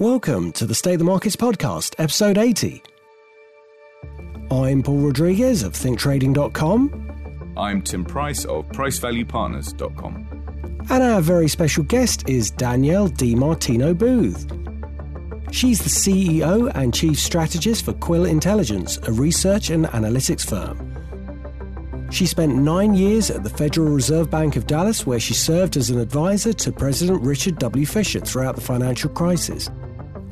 Welcome to the State of the Markets podcast, episode 80. I'm Paul Rodriguez of thinktrading.com. I'm Tim Price of pricevaluepartners.com. And our very special guest is Danielle DiMartino Booth. She's the CEO and Chief Strategist for Quill Intelligence, a research and analytics firm. She spent nine years at the Federal Reserve Bank of Dallas, where she served as an advisor to President Richard W. Fisher throughout the financial crisis.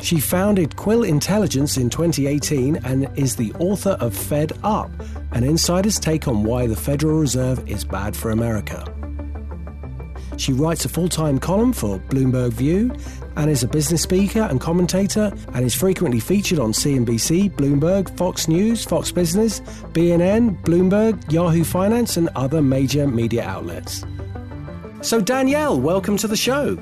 She founded Quill Intelligence in 2018 and is the author of Fed Up, an insider's take on why the Federal Reserve is bad for America. She writes a full time column for Bloomberg View and is a business speaker and commentator and is frequently featured on CNBC, Bloomberg, Fox News, Fox Business, BNN, Bloomberg, Yahoo Finance, and other major media outlets. So, Danielle, welcome to the show.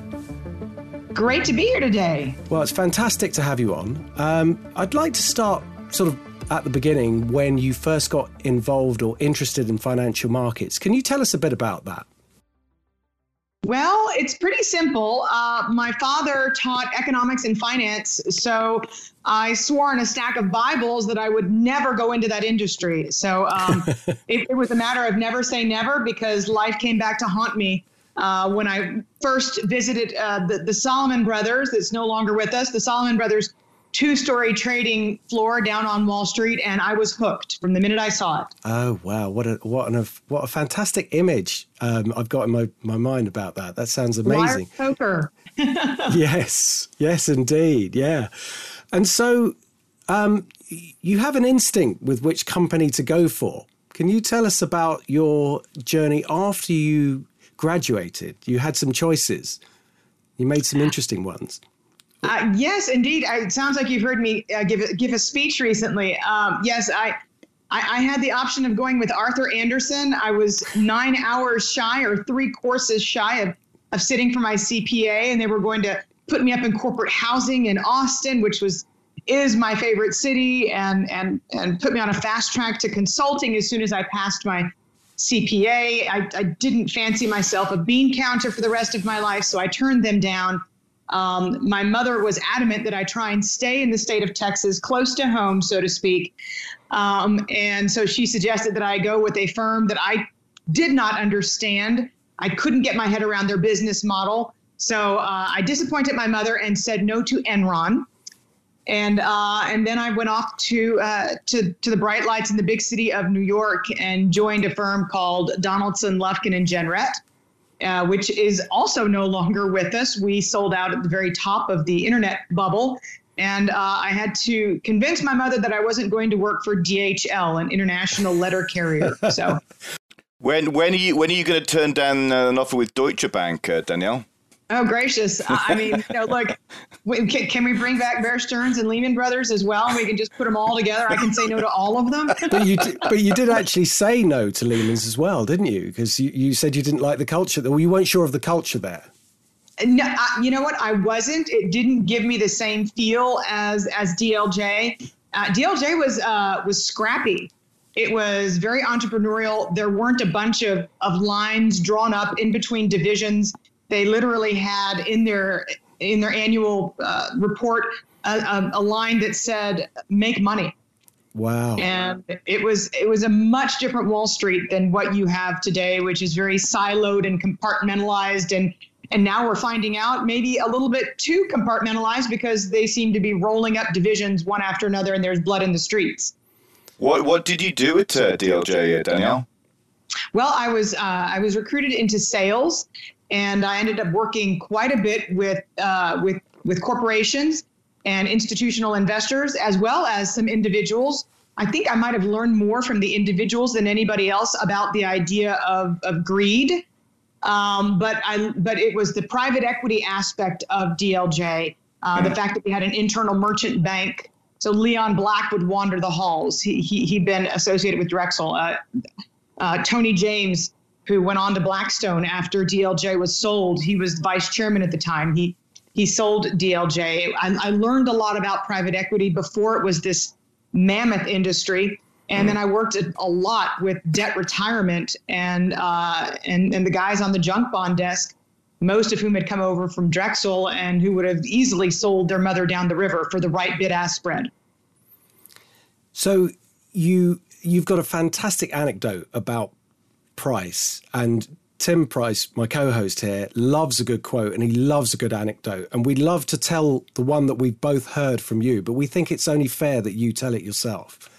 Great to be here today. Well, it's fantastic to have you on. Um, I'd like to start sort of at the beginning when you first got involved or interested in financial markets. Can you tell us a bit about that? Well, it's pretty simple. Uh, my father taught economics and finance, so I swore on a stack of Bibles that I would never go into that industry. So um, it, it was a matter of never say never because life came back to haunt me uh, when I first visited uh, the, the Salomon Brothers, that's no longer with us, the Salomon Brothers two story trading floor down on Wall Street, and I was hooked from the minute I saw it. Oh wow, what a what an what a fantastic image um, I've got in my, my mind about that. That sounds amazing. Liar's Poker. yes, yes, indeed, yeah. And so, um, you have an instinct with which company to go for. Can you tell us about your journey after you graduated, you had some choices. You made some interesting ones. Uh, yes, indeed. It sounds like you've heard me uh, give give a speech recently. Um, yes, I, I, I had the option of going with Arthur Andersen. I was nine hours shy, or three courses shy of of sitting for my CPA, and they were going to put me up in corporate housing in Austin, which was is my favorite city, and and and put me on a fast track to consulting as soon as I passed my CPA. I, I, didn't fancy myself a bean counter for the rest of my life, so I turned them down. Um, my mother was adamant that I try and stay in the state of Texas, close to home, so to speak. Um, and so she suggested that I go with a firm that I did not understand. I couldn't get my head around their business model. So uh, I disappointed my mother and said no to Enron and uh, and then I went off to uh, to to the bright lights in the big city of New York and joined a firm called Donaldson, Lufkin and Jenrette, uh, which is also no longer with us. We sold out at the very top of the internet bubble, and uh, I had to convince my mother that I wasn't going to work for DHL, an international letter carrier. So. When when are you when are you going to turn down an offer with Deutsche Bank, uh, Danielle? Oh, gracious. I mean, you know, look, can, can, we bring back Bear Stearns and Lehman Brothers as well? And we can just put them all together. I can say no to all of them. but, you did, but you did actually say no to Lehman's as well, didn't you? Because you, you said you didn't like the culture, or you weren't sure of the culture there. No, I, you know what? I wasn't. It didn't give me the same feel as as DLJ. Uh, DLJ was uh, was scrappy. It was very entrepreneurial. There weren't a bunch of, of lines drawn up in between divisions they literally had in their in their annual uh, report a, a, line that said "make money." Wow! And it was it was a much different Wall Street than what you have today, which is very siloed and compartmentalized and. And now we're finding out maybe a little bit too compartmentalized because they seem to be rolling up divisions one after another, and there's blood in the streets. What What did you do at uh, DLJ, Danielle? Well, I was uh, I was recruited into sales, and I ended up working quite a bit with uh, with with corporations and institutional investors, as well as some individuals. I think I might have learned more from the individuals than anybody else about the idea of, of greed. Um, but I but it was the private equity aspect of DLJ, uh, the fact that we had an internal merchant bank. So Leon Black would wander the halls. He, he, he'd been associated with Drexel. Uh, uh, Tony James who went on to Blackstone after DLJ was sold. He was vice chairman at the time. He he sold DLJ. I, I learned a lot about private equity before it was this mammoth industry. And then I worked a, lot with debt retirement and uh, and and the guys on the junk bond desk most of whom had come over from Drexel and who would have easily sold their mother down the river for the right bid ask spread. So you you've got a fantastic anecdote about price and Tim Price, my co-host here, loves a good quote and he loves a good anecdote. And we love to tell the one that we've both heard from you, but we think it's only fair that you tell it yourself.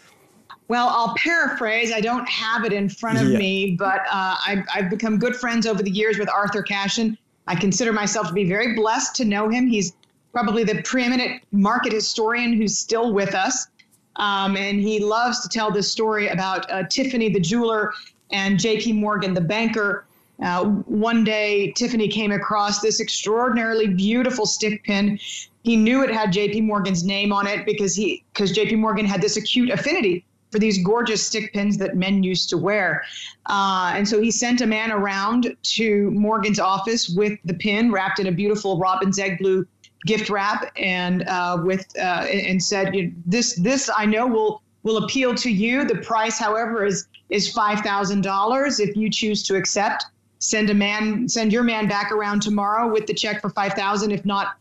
Well, I'll paraphrase. I don't have it in front of yeah. me, but uh, I've, I've, become good friends over the years with Arthur Cashin. I consider myself to be very blessed to know him. He's probably the preeminent market historian who's still with us. Um, and he loves to tell this story about uh, Tiffany the jeweler and JP Morgan the banker. Uh, one day, Tiffany came across this extraordinarily beautiful stick pin. He knew it had JP Morgan's name on it because he because JP Morgan had this acute affinity for these gorgeous stick pins that men used to wear. Uh, and so he sent a man around to Morgan's office with the pin wrapped in a beautiful robin's egg blue gift wrap and uh, with uh, and said this this I know will will appeal to you. The price, however, is is five thousand dollars. If you choose to accept, send a man send your man back around tomorrow with the check for five thousand. If not,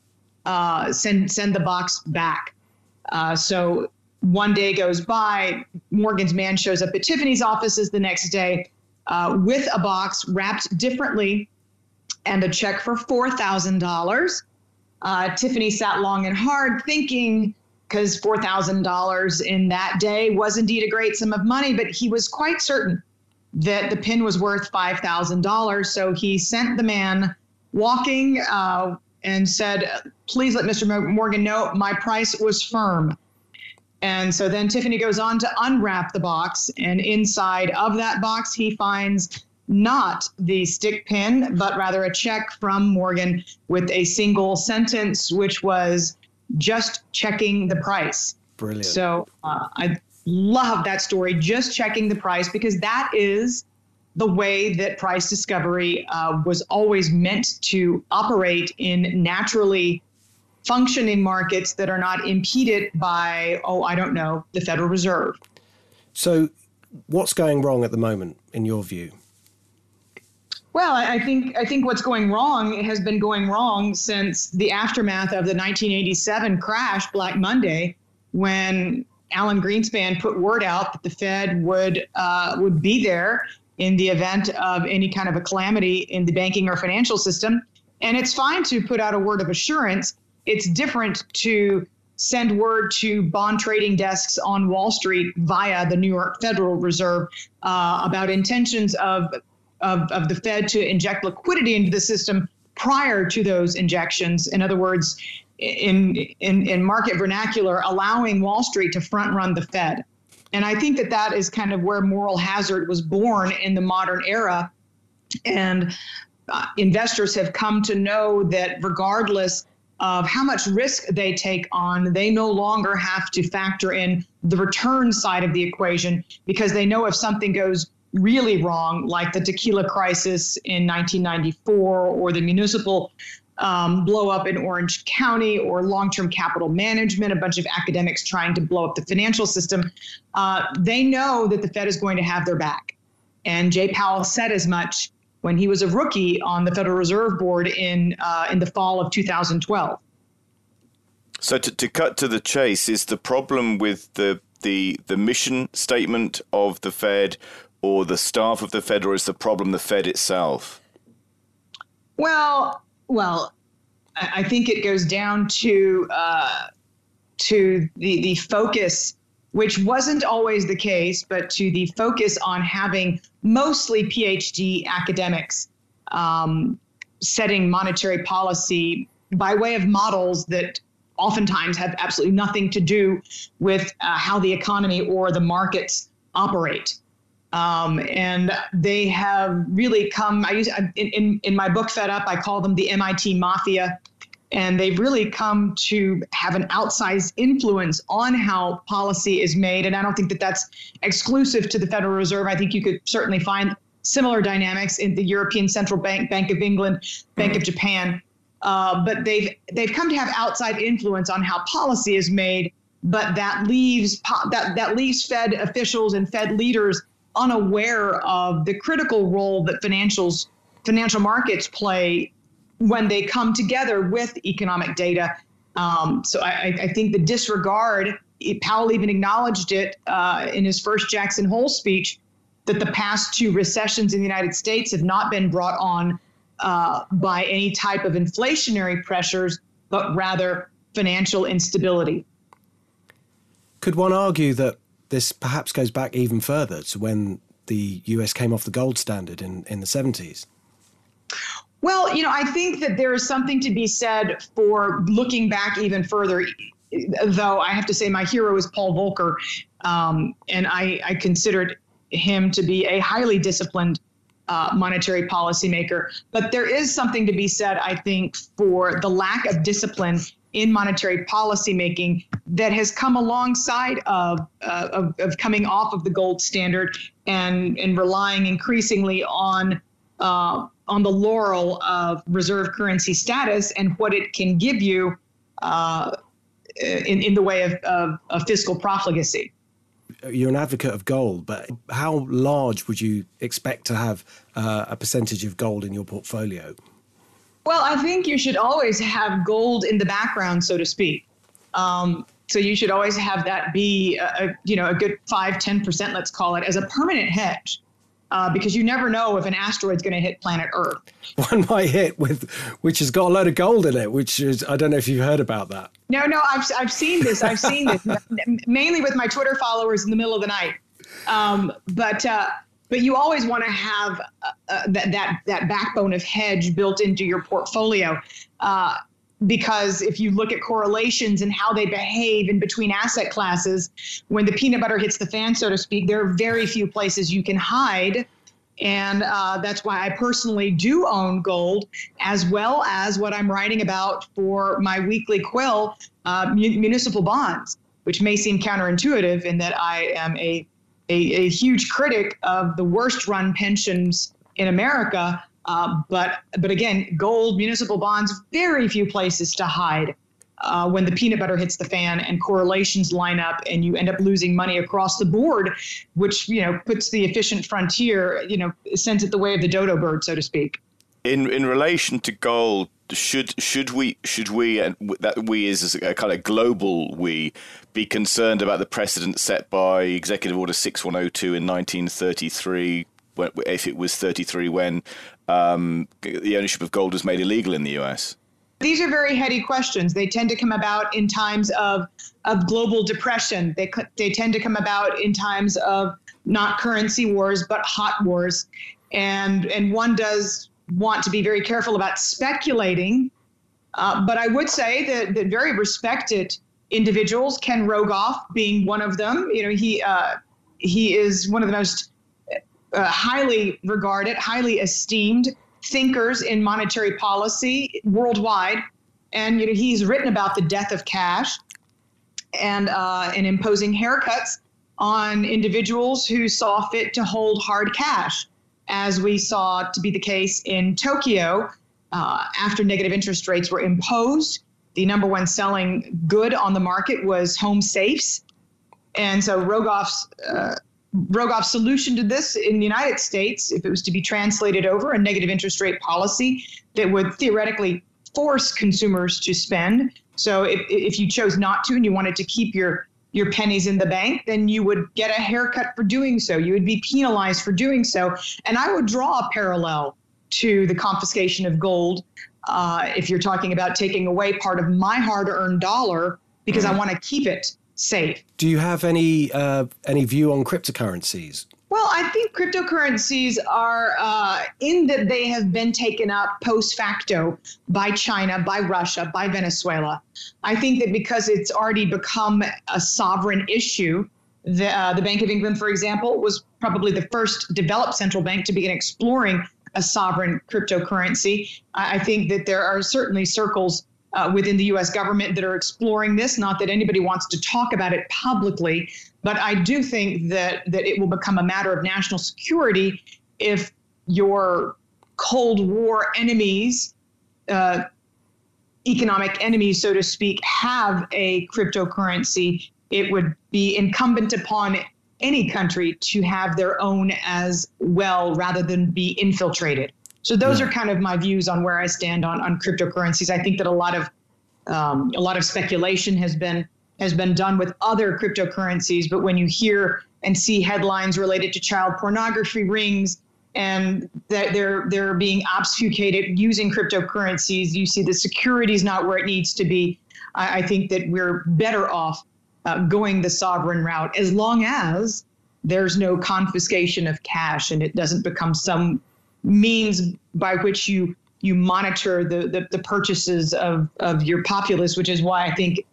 uh, send send the box back. Uh, so one day goes by. Morgan's man shows up at Tiffany's offices the next day uh, with a box wrapped differently and a check for four thousand dollars. Uh, Tiffany sat long and hard thinking, because $4,000 in that day was indeed a great sum of money, but he was quite certain that the pin was worth $5,000. So he sent the man walking uh, and said, Please let Mr. Morgan know my price was firm. And so then Tiffany goes on to unwrap the box, and inside of that box, he finds not the stick pin, but rather a check from Morgan with a single sentence, which was just checking the price. Brilliant. So uh, I love that story, just checking the price, because that is the way that price discovery uh, was always meant to operate in naturally functioning markets that are not impeded by, oh, I don't know, the Federal Reserve. So, what's going wrong at the moment, in your view? Well, I think I think what's going wrong has been going wrong since the aftermath of the 1987 crash, Black Monday, when Alan Greenspan put word out that the Fed would uh, would be there in the event of any kind of a calamity in the banking or financial system. And it's fine to put out a word of assurance. It's different to send word to bond trading desks on Wall Street via the New York Federal Reserve uh, about intentions of of, of the Fed to inject liquidity into the system prior to those injections. In other words, in, in, in market vernacular, allowing Wall Street to front run the Fed. And I think that that is kind of where moral hazard was born in the modern era. And uh, investors have come to know that regardless of how much risk they take on, they no longer have to factor in the return side of the equation because they know if something goes really wrong, like the tequila crisis in 1994 or the municipal um, blow up in Orange County or long term capital management, a bunch of academics trying to blow up the financial system, uh, they know that the Fed is going to have their back. And Jay Powell said as much when he was a rookie on the Federal Reserve Board in, uh, in the fall of 2012. So to, to cut to the chase, is the problem with the the the mission statement of the Fed or the staff of the Fed, or is the problem the Fed itself? Well, well, I think it goes down to uh, to the the focus, which wasn't always the case, but to the focus on having mostly PhD academics um, setting monetary policy by way of models that oftentimes have absolutely nothing to do with uh, how the economy or the markets operate. Um, and they have really come. I use in, in, in my book Fed Up, I call them the MIT Mafia, and they've really come to have an outsized influence on how policy is made. And I don't think that that's exclusive to the Federal Reserve. I think you could certainly find similar dynamics in the European Central Bank, Bank of England, Bank of Japan. Uh, but they've they've come to have outside influence on how policy is made. But that leaves that that leaves Fed officials and Fed leaders unaware of the critical role that financials financial markets play when they come together with economic data. Um, so I, I, think the disregard, Powell even acknowledged it uh, in his first Jackson Hole speech, that the past two recessions in the United States have not been brought on uh, by any type of inflationary pressures, but rather financial instability. Could one argue that this perhaps goes back even further to when the US came off the gold standard in, in the 70s? Well, you know, I think that there is something to be said for looking back even further. Though I have to say, my hero is Paul Volcker, um, and I, I considered him to be a highly disciplined uh, monetary policymaker. But there is something to be said, I think, for the lack of discipline in monetary policymaking that has come alongside of, uh, of, of, coming off of the gold standard and, and relying increasingly on uh, on the laurel of reserve currency status and what it can give you uh, in, in the way of, of, of fiscal profligacy you're an advocate of gold, but how large would you expect to have uh, a percentage of gold in your portfolio? Well, I think you should always have gold in the background, so to speak. Um, so you should always have that be a, a, you know a good five ten percent, let's call it, as a permanent hedge uh, because you never know if an asteroid's going to hit planet Earth. One might hit with, which has got a load of gold in it, which is, I don't know if you've heard about that. No, no, I've, I've seen this. I've seen this mainly with my Twitter followers in the middle of the night. Um, but, uh, but you always want to have uh, uh, that, that, that backbone of hedge built into your portfolio. Uh, because if you look at correlations and how they behave in between asset classes, when the peanut butter hits the fan, so to speak, there are very few places you can hide. And uh, that's why I personally do own gold, as well as what I'm writing about for my weekly quill, uh, municipal bonds, which may seem counterintuitive in that I am a, a, a huge critic of the worst run pensions in America. Uh, but but again, gold, municipal bonds, very few places to hide. Uh, when the peanut butter hits the fan and correlations line up and you end up losing money across the board, which you know puts the efficient frontier, you know, sends it the way of the dodo bird, so to speak. In in relation to gold, should should we should we and that we is a kind of global we be concerned about the precedent set by Executive Order 6102 in 1933 if it was 33 when um, the ownership of gold was made illegal in the US? These are very heady questions. They tend to come about in times of, of global depression. They, they tend to come about in times of not currency wars, but hot wars. And, and one does want to be very careful about speculating. Uh, but I would say that, that very respected individuals, Ken Rogoff being one of them, you know, he, uh, he is one of the most uh, highly regarded, highly esteemed thinkers in monetary policy worldwide. And you know, he's written about the death of cash and uh, and imposing haircuts on individuals who saw fit to hold hard cash, as we saw to be the case in Tokyo uh, after negative interest rates were imposed. The number one selling good on the market was home safes. And so Rogoff's uh, Rogoff's solution to this in the United States, if it was to be translated over, a negative interest rate policy that would theoretically force consumers to spend. So if, if you chose not to and you wanted to keep your your pennies in the bank, then you would get a haircut for doing so. You would be penalized for doing so. And I would draw a parallel to the confiscation of gold uh, if you're talking about taking away part of my hard earned dollar because mm-hmm. I want to keep it safe. Do you have any uh, any view on cryptocurrencies? Well, I think cryptocurrencies are uh, in that they have been taken up post facto by China, by Russia, by Venezuela. I think that because it's already become a sovereign issue, the, uh, the Bank of England, for example, was probably the first developed central bank to begin exploring a sovereign cryptocurrency. I, I think that there are certainly circles uh, within the US government that are exploring this. Not that anybody wants to talk about it publicly, but I do think that, that it will become a matter of national security if your Cold War enemies, uh, economic enemies, so to speak, have a cryptocurrency. It would be incumbent upon any country to have their own as well rather than be infiltrated. So those yeah. are kind of my views on where I stand on on cryptocurrencies. I think that a lot of um, a lot of speculation has been has been done with other cryptocurrencies, but when you hear and see headlines related to child pornography rings and that they're they're being obfuscated using cryptocurrencies, you see the security is not where it needs to be. I, I think that we're better off uh, going the sovereign route as long as there's no confiscation of cash and it doesn't become some means by which you you monitor the, the, the purchases of, of your populace, which is why I think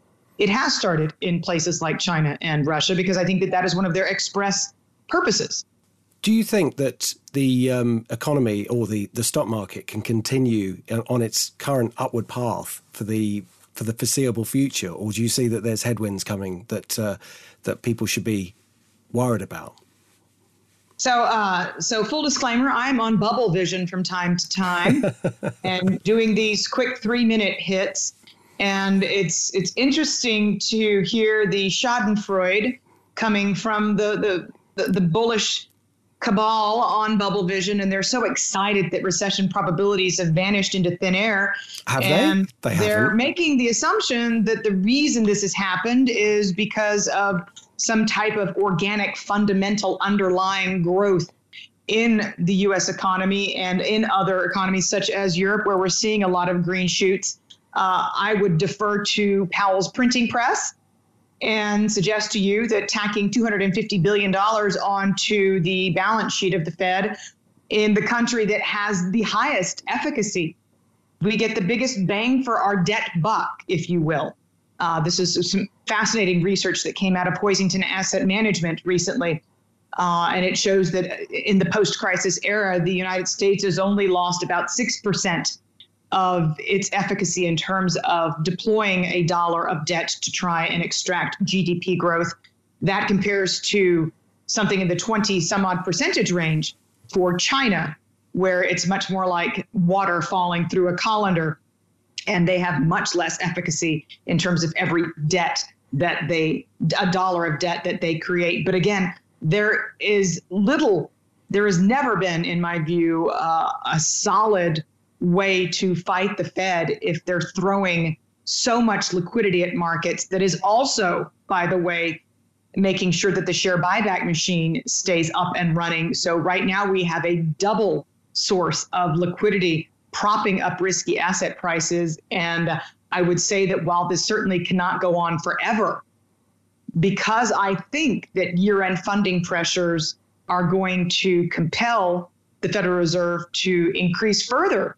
it has started in places like China and Russia, because I think that that is one of their express purposes. Do you think that the um, economy or the, the stock market can continue on its current upward path for the for the foreseeable future, or do you see that there's headwinds coming that uh, that people should be worried about? So, uh, so full disclaimer: I'm on Bubble Vision from time to time, and doing these quick three minute hits. And it's it's interesting to hear the Schadenfreude coming from the the, the, the bullish cabal on Bubble Vision, and they're so excited that recession probabilities have vanished into thin air. Have and they? they they're making the assumption that the reason this has happened is because of some type of organic, fundamental, underlying growth in the US economy and in other economies such as Europe, where we're seeing a lot of green shoots. Uh, I would defer to Powell's printing press and suggest to you that tacking $250 billion onto the balance sheet of the Fed in the country that has the highest efficacy, we get the biggest bang for our debt buck, if you will. Uh, this is some fascinating research that came out of Hoisington Asset Management recently. Uh, and it shows that in the post crisis era, the United States has only lost about 6% of its efficacy in terms of deploying a dollar of debt to try and extract GDP growth. That compares to something in the 20 some odd percentage range for China, where it's much more like water falling through a colander and they have much less efficacy in terms of every debt that they a dollar of debt that they create but again there is little there has never been in my view uh, a solid way to fight the fed if they're throwing so much liquidity at markets that is also by the way making sure that the share buyback machine stays up and running so right now we have a double source of liquidity propping up risky asset prices. And I would say that while this certainly cannot go on forever, because I think that year end funding pressures are going to compel the Federal Reserve to increase further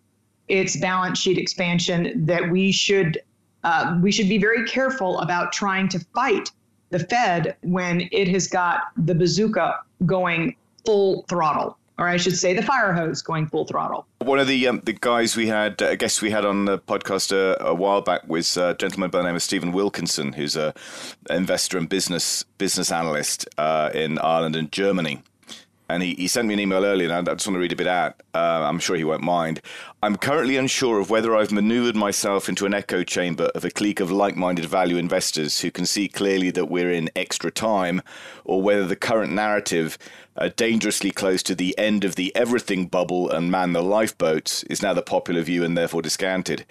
its balance sheet expansion, that we should uh, we should be very careful about trying to fight the Fed when it has got the bazooka going full throttle or I should say, the fire hose going full throttle. One of the um, the guys we had, uh, guests we had on the podcast a, uh, a while back was a gentleman by the name of Stephen Wilkinson, who's a investor and business business analyst uh, in Ireland and Germany. And he, he sent me an email earlier, and I just want to read a bit out. Uh, I'm sure he won't mind. I'm currently unsure of whether I've maneuvered myself into an echo chamber of a clique of like minded value investors who can see clearly that we're in extra time, or whether the current narrative, uh, dangerously close to the end of the everything bubble and man the lifeboats, is now the popular view and therefore discounted.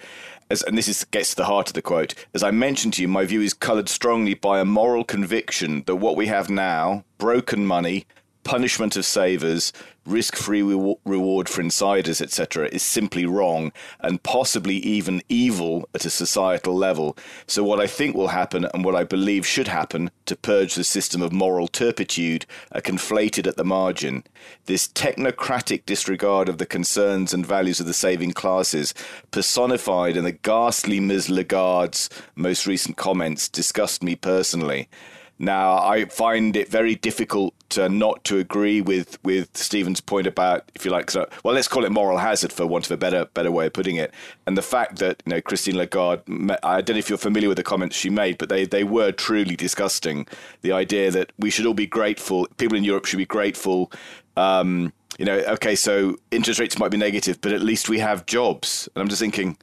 As, and this is, gets to the heart of the quote. As I mentioned to you, my view is coloured strongly by a moral conviction that what we have now, broken money, punishment of savers, risk free re- reward for insiders, etc., is simply wrong and possibly even evil at a societal level. So, what I think will happen and what I believe should happen to purge the system of moral turpitude are conflated at the margin. This technocratic disregard of the concerns and values of the saving classes, personified in the ghastly Ms. Lagarde's most recent comments, disgust me personally. Now, I find it very difficult to not to agree with, with Stephen's point about, if you like, well, let's call it moral hazard for want of a better better way of putting it. And the fact that you know Christine Lagarde, I don't know if you're familiar with the comments she made, but they, they were truly disgusting. The idea that we should all be grateful, people in Europe should be grateful. Um, you know, okay, so interest rates might be negative, but at least we have jobs. And I'm just thinking,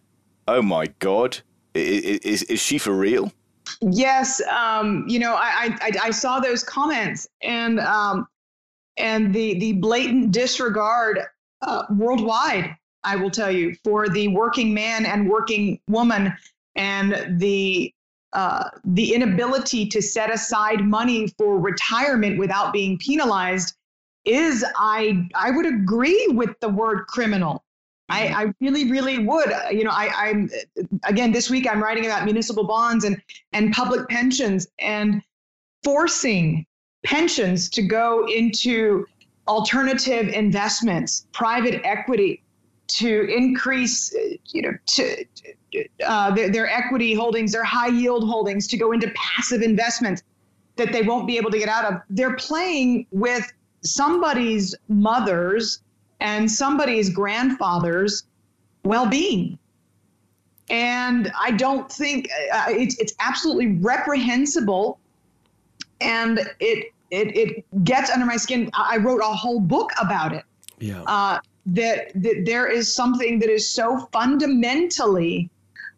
oh my God, is, is, is she for real? Yes, um, you know, I, I I saw those comments and um, and the the blatant disregard uh, worldwide I will tell you, for the working man and working woman and the uh, the inability to set aside money for retirement without being penalized is I I would agree with the word criminal. I, mm-hmm. I really, really would. You know, I, I'm again this week I'm writing about municipal bonds and and public pensions and forcing pensions to go into alternative investments, private equity, to increase, you know, to uh, their, their equity holdings, their high yield holdings, to go into passive investments that they won't be able to get out of. They're playing with somebody's mother's and somebody's grandfather's well-being. And I don't think uh, it's it's absolutely reprehensible, and it it it gets under my skin. I wrote a whole book about it. Yeah. Uh, that that there is something that is so fundamentally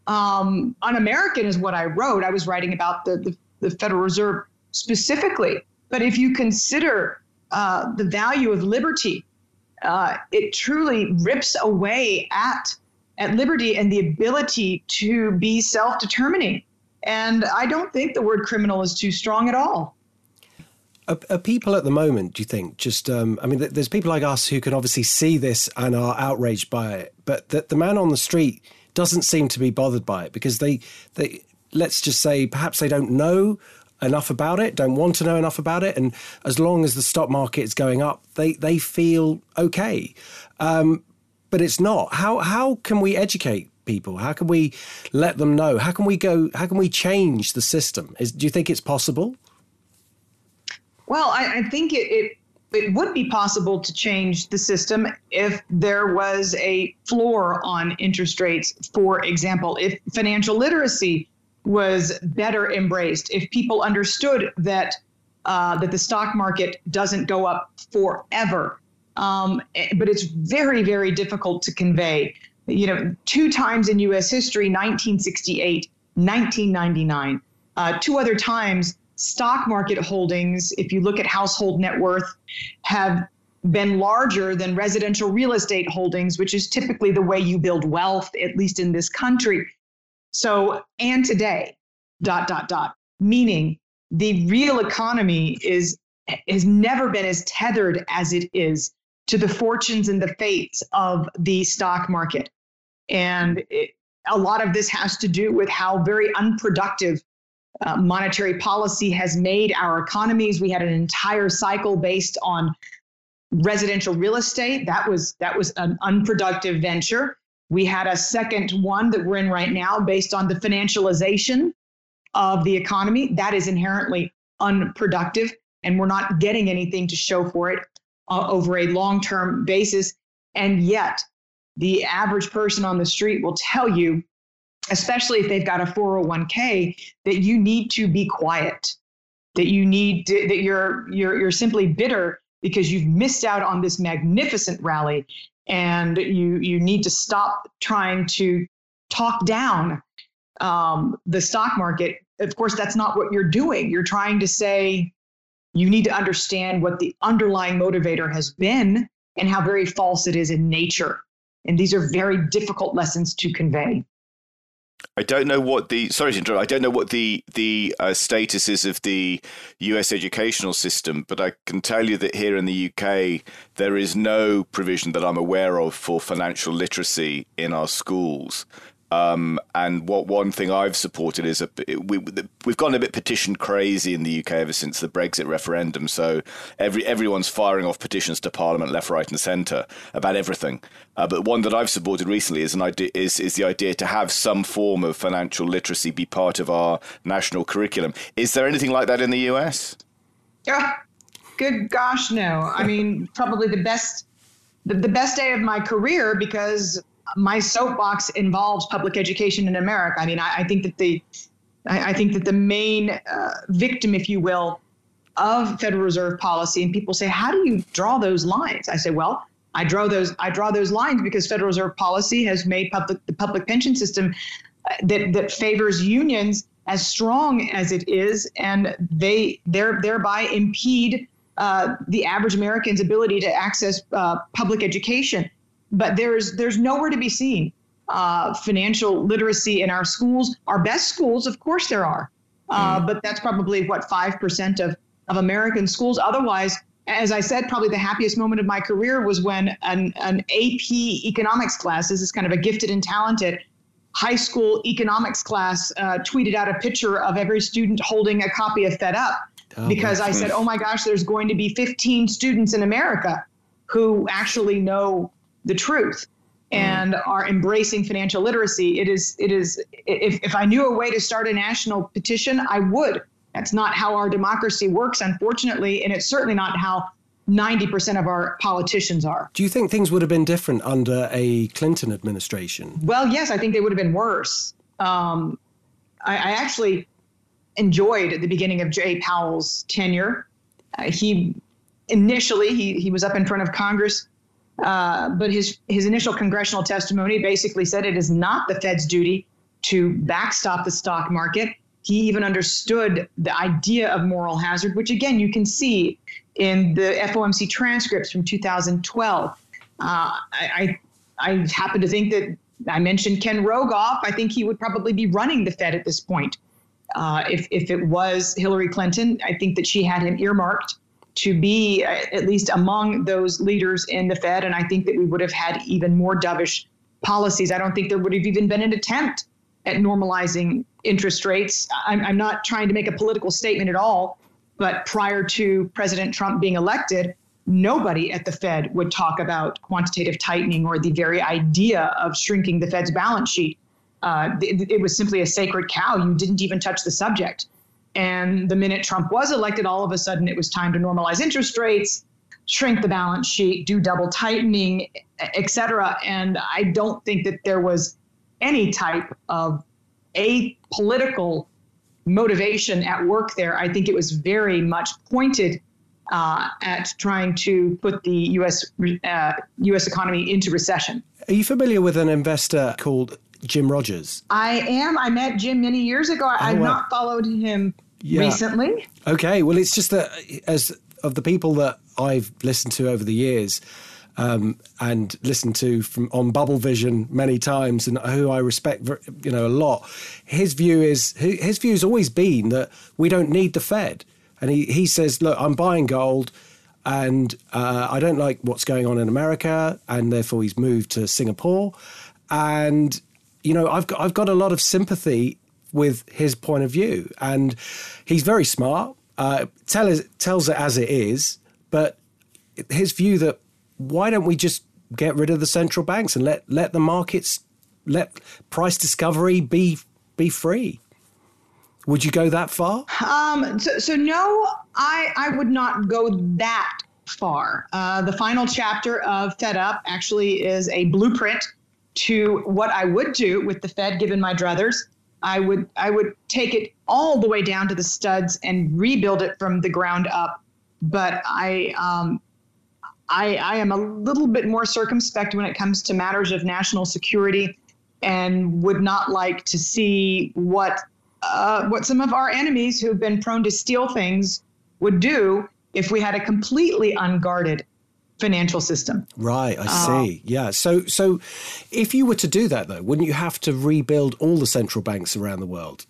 um, un-American is what I wrote. I was writing about the, the, the Federal Reserve specifically. But if you consider uh, the value of liberty, uh, it truly rips away at at liberty and the ability to be self-determining. And I don't think the word criminal is too strong at all. Are, are, people at the moment, do you think, just, um, I mean, there's people like us who can obviously see this and are outraged by it, but the, the man on the street doesn't seem to be bothered by it because they, they, let's just say, perhaps they don't know enough about it, don't want to know enough about it, and as long as the stock market is going up, they they feel okay. Um, but it's not. How how can we educate people? How can we let them know? How can we go? How can we change the system? Is, do you think it's possible? Well, I, I think it, it it would be possible to change the system if there was a floor on interest rates, for example, if financial literacy was better embraced, if people understood that uh, that the stock market doesn't go up forever. Um, but it's very, very difficult to convey. You know, two times in U.S. history, 1968, 1999, uh, two other times stock market holdings, if you look at household net worth, have been larger than residential real estate holdings, which is typically the way you build wealth, at least in this country. So, and today, dot, dot, dot, meaning the real economy is has never been as tethered as it is to the fortunes and the fates of the stock market. And it, a lot of this has to do with how very unproductive uh, monetary policy has made our economies. We had an entire cycle based on residential real estate. That was that was an unproductive venture. We had a second one that we're in right now based on the financialization of the economy. That is inherently unproductive, and we're not getting anything to show for it uh, over a long term basis. And yet, the average person on the street will tell you especially if they've got a 401k, that you need to be quiet, that you need to, that you're you're you're simply bitter because you've missed out on this magnificent rally, and you you need to stop trying to talk down um, the stock market. Of course, that's not what you're doing. You're trying to say you need to understand what the underlying motivator has been and how very false it is in nature. And these are very difficult lessons to convey. I don't know what the sorry to interrupt. I don't know what the the uh, status is of the U.S. educational system, but I can tell you that here in the UK there is no provision that I'm aware of for financial literacy in our schools. Um, and what one thing I've supported is a, we, we've gone a bit petition crazy in the UK ever since the Brexit referendum. So every everyone's firing off petitions to Parliament, left, right, and centre about everything. Uh, but one that I've supported recently is an idea is is the idea to have some form of financial literacy be part of our national curriculum. Is there anything like that in the US? Yeah, good gosh, no. I mean, probably the best the, the best day of my career because my soapbox involves public education in America. I mean, I, I think that the I, I, think that the main uh, victim, if you will, of Federal Reserve policy, and people say, how do you draw those lines? I say, well, I draw those I draw those lines because Federal Reserve policy has made public the public pension system uh, that that favors unions as strong as it is, and they there thereby impede uh, the average American's ability to access uh, public education but there's there's nowhere to be seen. Uh, financial literacy in our schools, our best schools, of course there are, uh, mm. but that's probably what five percent of of American schools. Otherwise, as I said, probably the happiest moment of my career was when an, an AP economics class, this is kind of a gifted and talented high school economics class, uh, tweeted out a picture of every student holding a copy of Fed Up. Oh, because I said, oh my gosh, there's going to be 15 students in America who actually know the truth mm. and are embracing financial literacy. It is, it is, if, if I knew a way to start a national petition, I would that's not how our democracy works, unfortunately, and it's certainly not how 90% of our politicians are. Do you think things would have been different under a Clinton administration? Well, yes, I think they would have been worse. Um, I, I, actually enjoyed the beginning of Jay Powell's tenure. Uh, he initially he, he was up in front of Congress, uh, but his his initial congressional testimony basically said it is not the Fed's duty to backstop the stock market he even understood the idea of moral hazard, which again you can see in the FOMC transcripts from 2012. Uh, I, I, I happen to think that I mentioned Ken Rogoff. I think he would probably be running the Fed at this point. Uh, if, if it was Hillary Clinton, I think that she had him earmarked to be uh, at least among those leaders in the Fed. And I think that we would have had even more dovish policies. I don't think there would have even been an attempt at normalizing interest rates. I'm, I'm not trying to make a political statement at all, but prior to President Trump being elected, nobody at the Fed would talk about quantitative tightening or the very idea of shrinking the Fed's balance sheet. Uh, it, it, was simply a sacred cow. You didn't even touch the subject. And the minute Trump was elected, all of a sudden it was time to normalize interest rates, shrink the balance sheet, do double tightening, et cetera. And I don't think that there was any type of a political motivation at work there. I think it was very much pointed uh, at trying to put the U.S. Uh, U.S. economy into recession. Are you familiar with an investor called Jim Rogers? I am. I met Jim many years ago. Oh, I've not followed him yeah. recently. Okay. Well, it's just that as of the people that I've listened to over the years, um, and listened to from on Bubble Vision many times, and who I respect, you know, a lot. His view is his view has always been that we don't need the Fed, and he he says, look, I'm buying gold. And uh, I don't like what's going on in America, and therefore he's moved to Singapore. And you know, I've got I've got a lot of sympathy with his point of view, and he's very smart. Uh, tell, tells it as it is, but his view that why don't we just get rid of the central banks and let let the markets let price discovery be be free? Would you go that far? Um, so, so no, I I would not go that far. Uh, the final chapter of Fed Up actually is a blueprint to what I would do with the Fed, given my druthers. I would I would take it all the way down to the studs and rebuild it from the ground up. But I um, I, I am a little bit more circumspect when it comes to matters of national security and would not like to see what uh, what some of our enemies who've been prone to steal things would do if we had a completely unguarded financial system. Right, I uh, see. yeah. So so if you were to do that though, wouldn't you have to rebuild all the central banks around the world?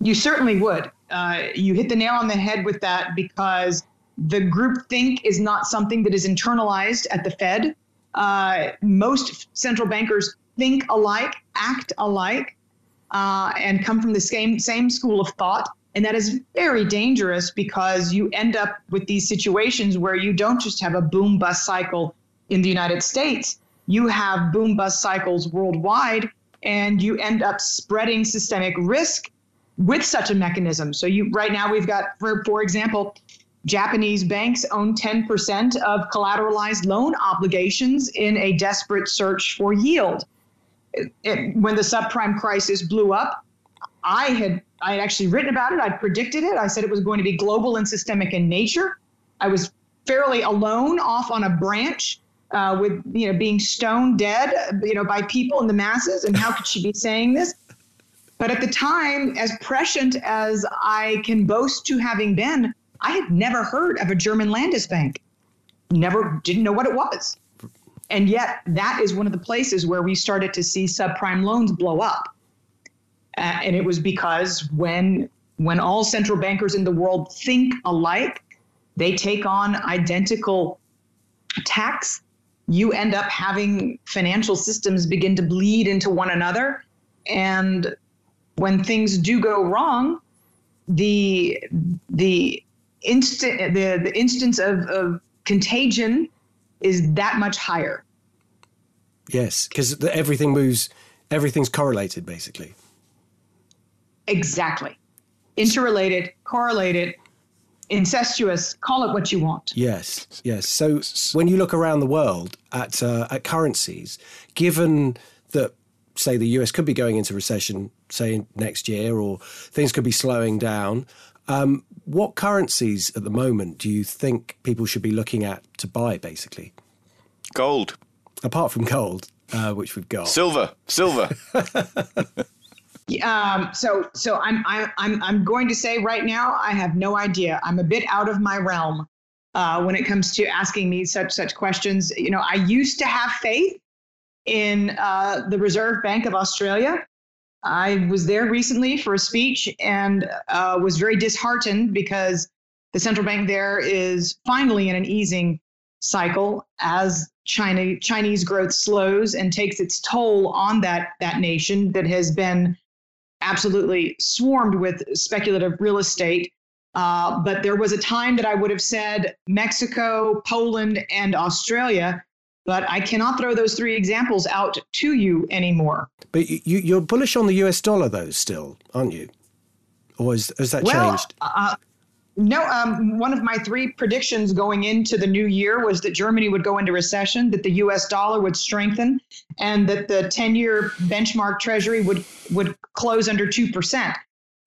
You certainly would. Uh, you hit the nail on the head with that because the group think is not something that is internalized at the Fed. Uh, most central bankers think alike, act alike, uh, and come from the same same school of thought. And that is very dangerous because you end up with these situations where you don't just have a boom bust cycle in the United States, you have boom bust cycles worldwide, and you end up spreading systemic risk with such a mechanism. So you right now we've got, for for example, Japanese banks own 10% of collateralized loan obligations in a desperate search for yield. It, it, when the subprime crisis blew up, I had I had actually written about it. I predicted it. I said it was going to be global and systemic in nature. I was fairly alone off on a branch uh, with you know being stone dead you know by people in the masses. And how could she be saying this? But at the time, as prescient as I can boast to having been, I had never heard of a German Landesbank. Never didn't know what it was. And yet, that is one of the places where we started to see subprime loans blow up. Uh, and it was because when when all central bankers in the world think alike, they take on identical tacks. You end up having financial systems begin to bleed into one another. And when things do go wrong, the the instant the, the instance of, of contagion is that much higher. Yes, because everything moves, everything's correlated basically. Exactly. Interrelated, correlated, incestuous, call it what you want. Yes, yes. So when you look around the world at, uh, at currencies, given that, say, the US could be going into recession, say, next year, or things could be slowing down, um, what currencies at the moment do you think people should be looking at to buy, basically? Gold. Apart from gold, uh, which we've got. Silver. Silver. um, so, so I'm, I'm, I'm going to say right now, I have no idea. I'm a bit out of my realm uh, when it comes to asking me such such questions. You know, I used to have faith in uh, the Reserve Bank of Australia. I was there recently for a speech and uh, was very disheartened because the central bank there is finally in an easing cycle as China Chinese growth slows and takes its toll on that that nation that has been absolutely swarmed with speculative real estate. Uh, but there was a time that I would have said Mexico, Poland, and Australia but I cannot throw those three examples out to you anymore. But you, you're bullish on the US dollar, though, still, aren't you? Or is, has that well, changed? Uh, no, um, one of my three predictions going into the new year was that Germany would go into recession, that the U.S. dollar would strengthen, and that the 10-year benchmark Treasury would would close under two percent.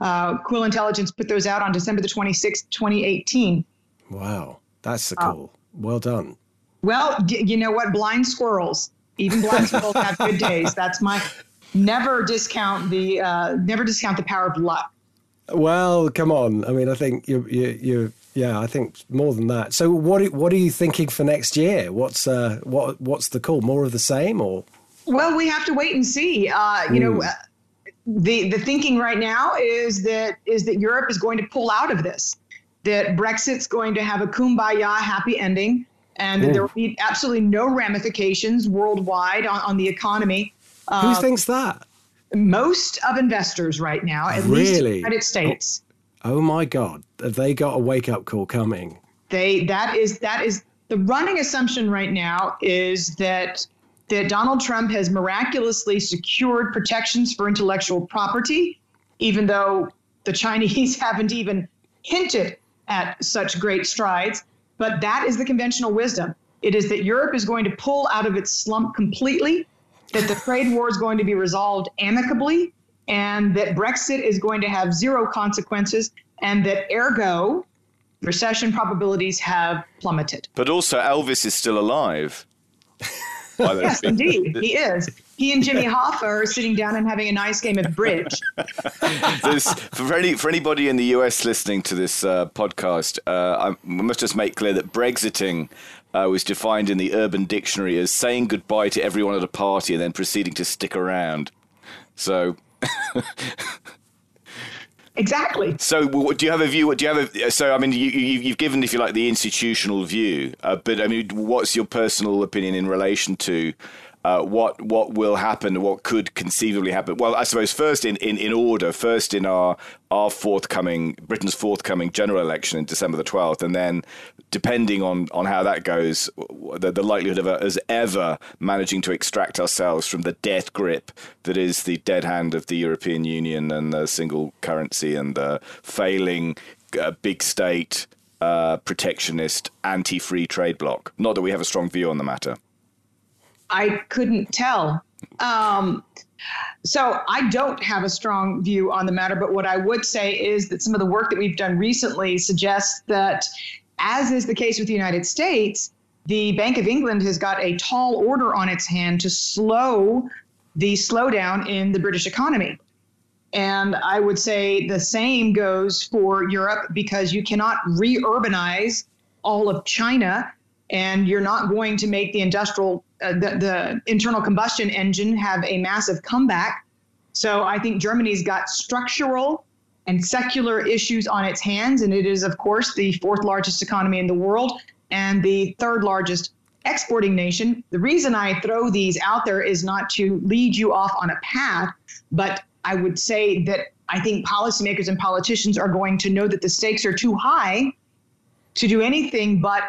Uh, Quill Intelligence put those out on December the 26th, 2018. Wow, that's uh, cool. well done. Well, you know what? Blind squirrels, even blind squirrels have good days. That's my never discount the uh, never discount the power of luck. Well, come on. I mean, I think you you you yeah, I think more than that. So, what what are you thinking for next year? What's uh what what's the call? More of the same, or? Well, we have to wait and see. Uh, you mm. know, hmm. uh, the the thinking right now is that is that Europe is going to pull out of this. That Brexit's going to have a kumbaya happy ending and Ooh. there will be absolutely no ramifications worldwide on, on the economy. Uh, Who thinks that? Most of investors right now, at really? least in the United States. Oh, oh my God, have they got a wake up call coming? They that is that is the running assumption right now is that that Donald Trump has miraculously secured protections for intellectual property, even though the Chinese haven't even hinted at such great strides. But that is the conventional wisdom. It is that Europe is going to pull out of its slump completely, that the trade war is going to be resolved amicably, and that Brexit is going to have zero consequences, and that ergo, recession probabilities have plummeted. But also, Elvis is still alive. yes, indeed, he is. He and Jimmy Hoffa are sitting down and having a nice game of bridge. for, any, for anybody in the US listening to this uh, podcast, uh, I must just make clear that Brexiting uh, was defined in the Urban Dictionary as saying goodbye to everyone at a party and then proceeding to stick around. So. Exactly. So, do you have a view? Do you have a? So, I mean, you, have given, if you like, the institutional view, uh, but I mean, what's your personal opinion in relation to uh, what what will happen, what could conceivably happen. Well, I suppose first in, in, in order, first in our our forthcoming Britain's forthcoming general election in December the twelfth, and then depending on, on how that goes, the, the likelihood of us ever managing to extract ourselves from the death grip that is the dead hand of the European Union and the single currency and the failing uh, big state. Uh, protectionist, anti-free trade bloc. Not that we have a strong view on the matter. I couldn't tell. Um, so I don't have a strong view on the matter, but what I would say is that some of the work that we've done recently suggests that, as is the case with the United States, the Bank of England has got a tall order on its hand to slow the slowdown in the British economy. And I would say the same goes for Europe because you cannot re urbanize all of China and you're not going to make the industrial uh, the, the internal combustion engine have a massive comeback. So I think Germany's got structural and secular issues on its hands, and it is, of course, the fourth largest economy in the world and the third largest exporting nation. The reason I throw these out there is not to lead you off on a path, but I would say that I think policymakers and politicians are going to know that the stakes are too high to do anything but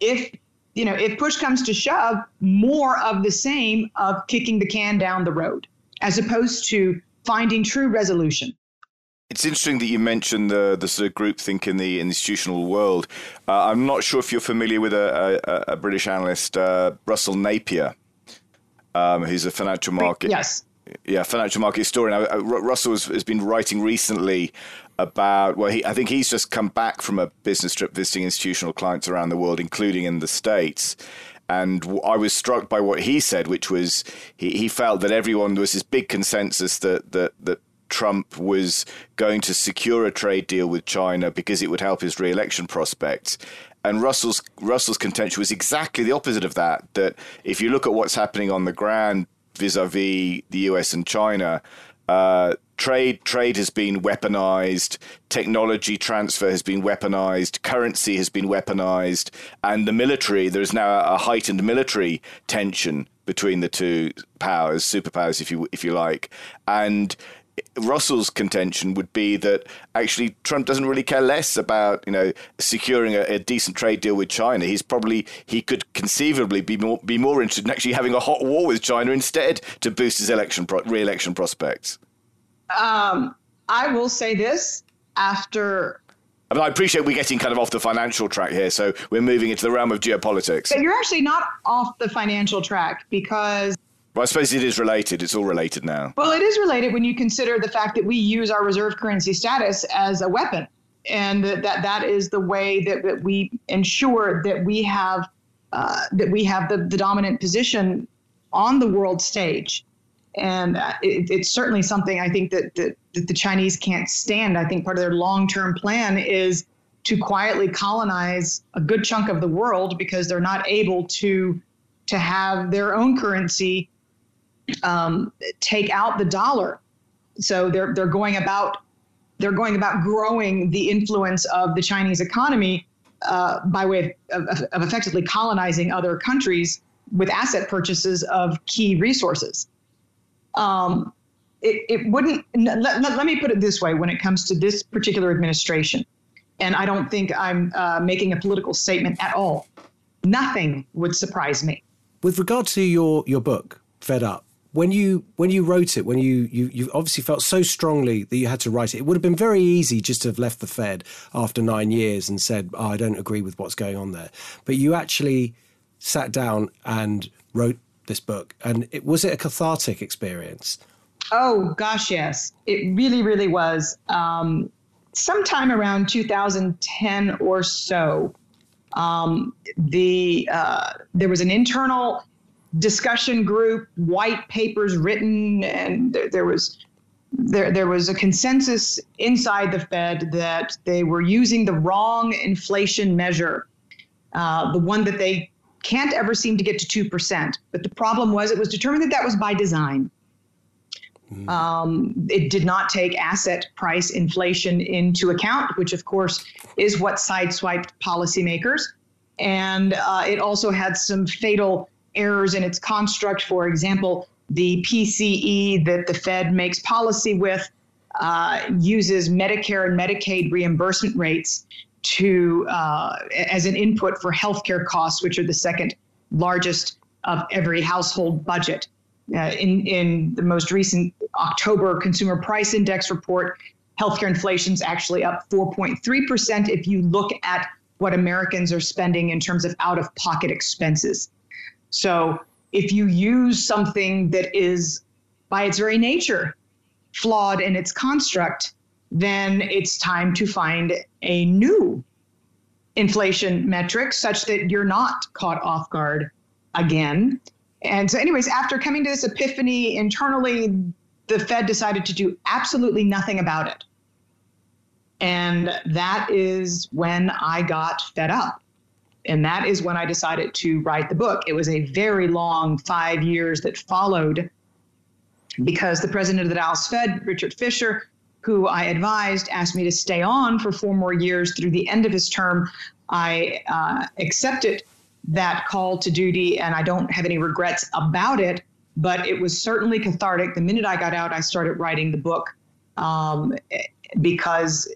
if you know if push comes to shove more of the same of kicking the can down the road as opposed to finding true resolution it's interesting that you mentioned the the sort of groupthink in the institutional world. Uh, I'm not sure if you're familiar with a, a, a British analyst, uh, Russell Napier, um, who's a financial market. Yes. Yeah, financial market historian. Uh, Russell has, has, been writing recently about well, he, I think he's just come back from a business trip visiting institutional clients around the world, including in the states. And I was struck by what he said, which was he, he felt that everyone there was this big consensus that that that Trump was going to secure a trade deal with China because it would help his re-election prospects. And Russell's Russell's contention was exactly the opposite of that. That if you look at what's happening on the ground vis-a-vis the US and China, uh, trade trade has been weaponized, technology transfer has been weaponized, currency has been weaponized, and the military there is now a heightened military tension between the two powers, superpowers, if you if you like, and Russell's contention would be that actually Trump doesn't really care less about you know securing a, a, decent trade deal with China. He's probably he could conceivably be more be more interested in actually having a hot war with China instead to boost his election pro- re-election prospects. Um, I will say this after. I, mean, I appreciate we're getting kind of off the financial track here, so we're moving into the realm of geopolitics. But you're actually not off the financial track because well, I suppose it is related. It's all related now. Well, it is related when you consider the fact that we use our reserve currency status as a weapon, and that that is the way that, that we ensure that we have uh, that we have the, the dominant position on the world stage. And uh, it, it's certainly something I think that, that, that the Chinese can't stand. I think part of their long term plan is to quietly colonize a good chunk of the world because they're not able to to have their own currency um, take out the dollar. So they're they're going about they're going about growing the influence of the Chinese economy uh, by way of, of, of, effectively colonizing other countries with asset purchases of key resources. Um, it, it wouldn't, let, let, let, me put it this way when it comes to this particular administration, and I don't think I'm uh, making a political statement at all. Nothing would surprise me. With regard to your, your book, Fed Up, when you when you wrote it, when you, you you obviously felt so strongly that you had to write it, it would have been very easy just to have left the Fed after nine years and said, oh, "I don't agree with what's going on there." But you actually sat down and wrote this book, and it was it a cathartic experience? Oh gosh, yes, it really, really was. Um, sometime around 2010 or so, um, the uh, there was an internal discussion group, white papers written, and there, there was there, there was a consensus inside the Fed that they were using the wrong inflation measure, uh, the one that they can't ever seem to get to 2%. But the problem was it was determined that that was by design. Mm. Um, it did not take asset price inflation into account, which of course is what sideswiped policymakers. And uh, it also had some fatal errors in its construct. For example, the PCE that the Fed makes policy with uh, uses Medicare and Medicaid reimbursement rates to uh, as an input for healthcare costs, which are the second largest of every household budget. Uh, in in the most recent October Consumer Price Index report, healthcare inflation is actually up 4.3 percent. If you look at what Americans are spending in terms of out-of-pocket expenses. So if you use something that is by its very nature flawed in its construct, then it's time to find a new inflation metric such that you're not caught off guard again. And so, anyways, after coming to this epiphany internally, the Fed decided to do absolutely nothing about it. And that is when I got fed up And that is when I decided to write the book. It was a very long five years that followed because the president of the Dallas Fed, Richard Fisher, who I advised, asked me to stay on for four more years through the end of his term. I uh, accepted that call to duty, and I don't have any regrets about it. But it was certainly cathartic. The minute I got out, I started writing the book um, because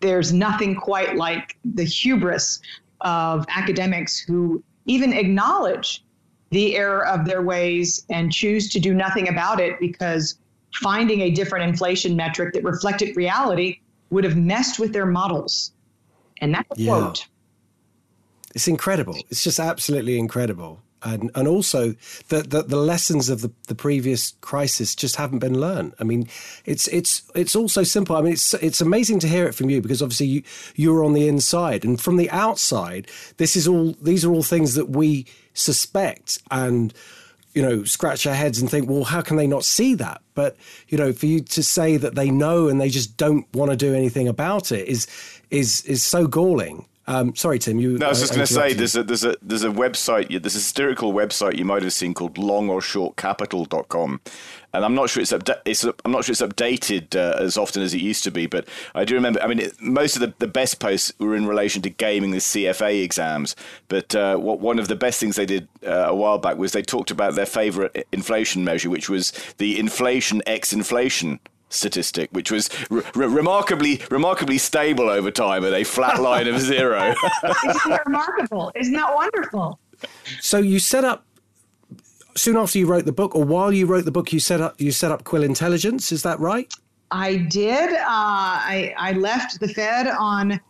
there's nothing quite like the hubris of academics who even acknowledge the error of their ways and choose to do nothing about it because finding a different inflation metric that reflected reality would have messed with their models. And that's a yeah. quote. It's incredible. It's just absolutely incredible. And, and also that the, the lessons of the, the previous crisis just haven't been learned. I mean, it's it's it's also simple. I mean, it's it's amazing to hear it from you because obviously you you're on the inside, and from the outside, this is all these are all things that we suspect and you know scratch our heads and think, well, how can they not see that? But you know, for you to say that they know and they just don't want to do anything about it is is is so galling. Um, sorry, Tim. You. No, I was just going to say there's a there's a there's a website there's a satirical website you might have seen called longorshortcapital.com, and I'm not sure it's upda- it's I'm not sure it's updated uh, as often as it used to be, but I do remember. I mean, it, most of the, the best posts were in relation to gaming the CFA exams, but uh, what one of the best things they did uh, a while back was they talked about their favorite inflation measure, which was the inflation x inflation statistic, which was re- remarkably remarkably stable over time at a flat line of zero. Isn't that remarkable? Isn't that wonderful? So you set up soon after you wrote the book, or while you wrote the book, you set up you set up Quill Intelligence. Is that right? I did. Uh, I I left the Fed on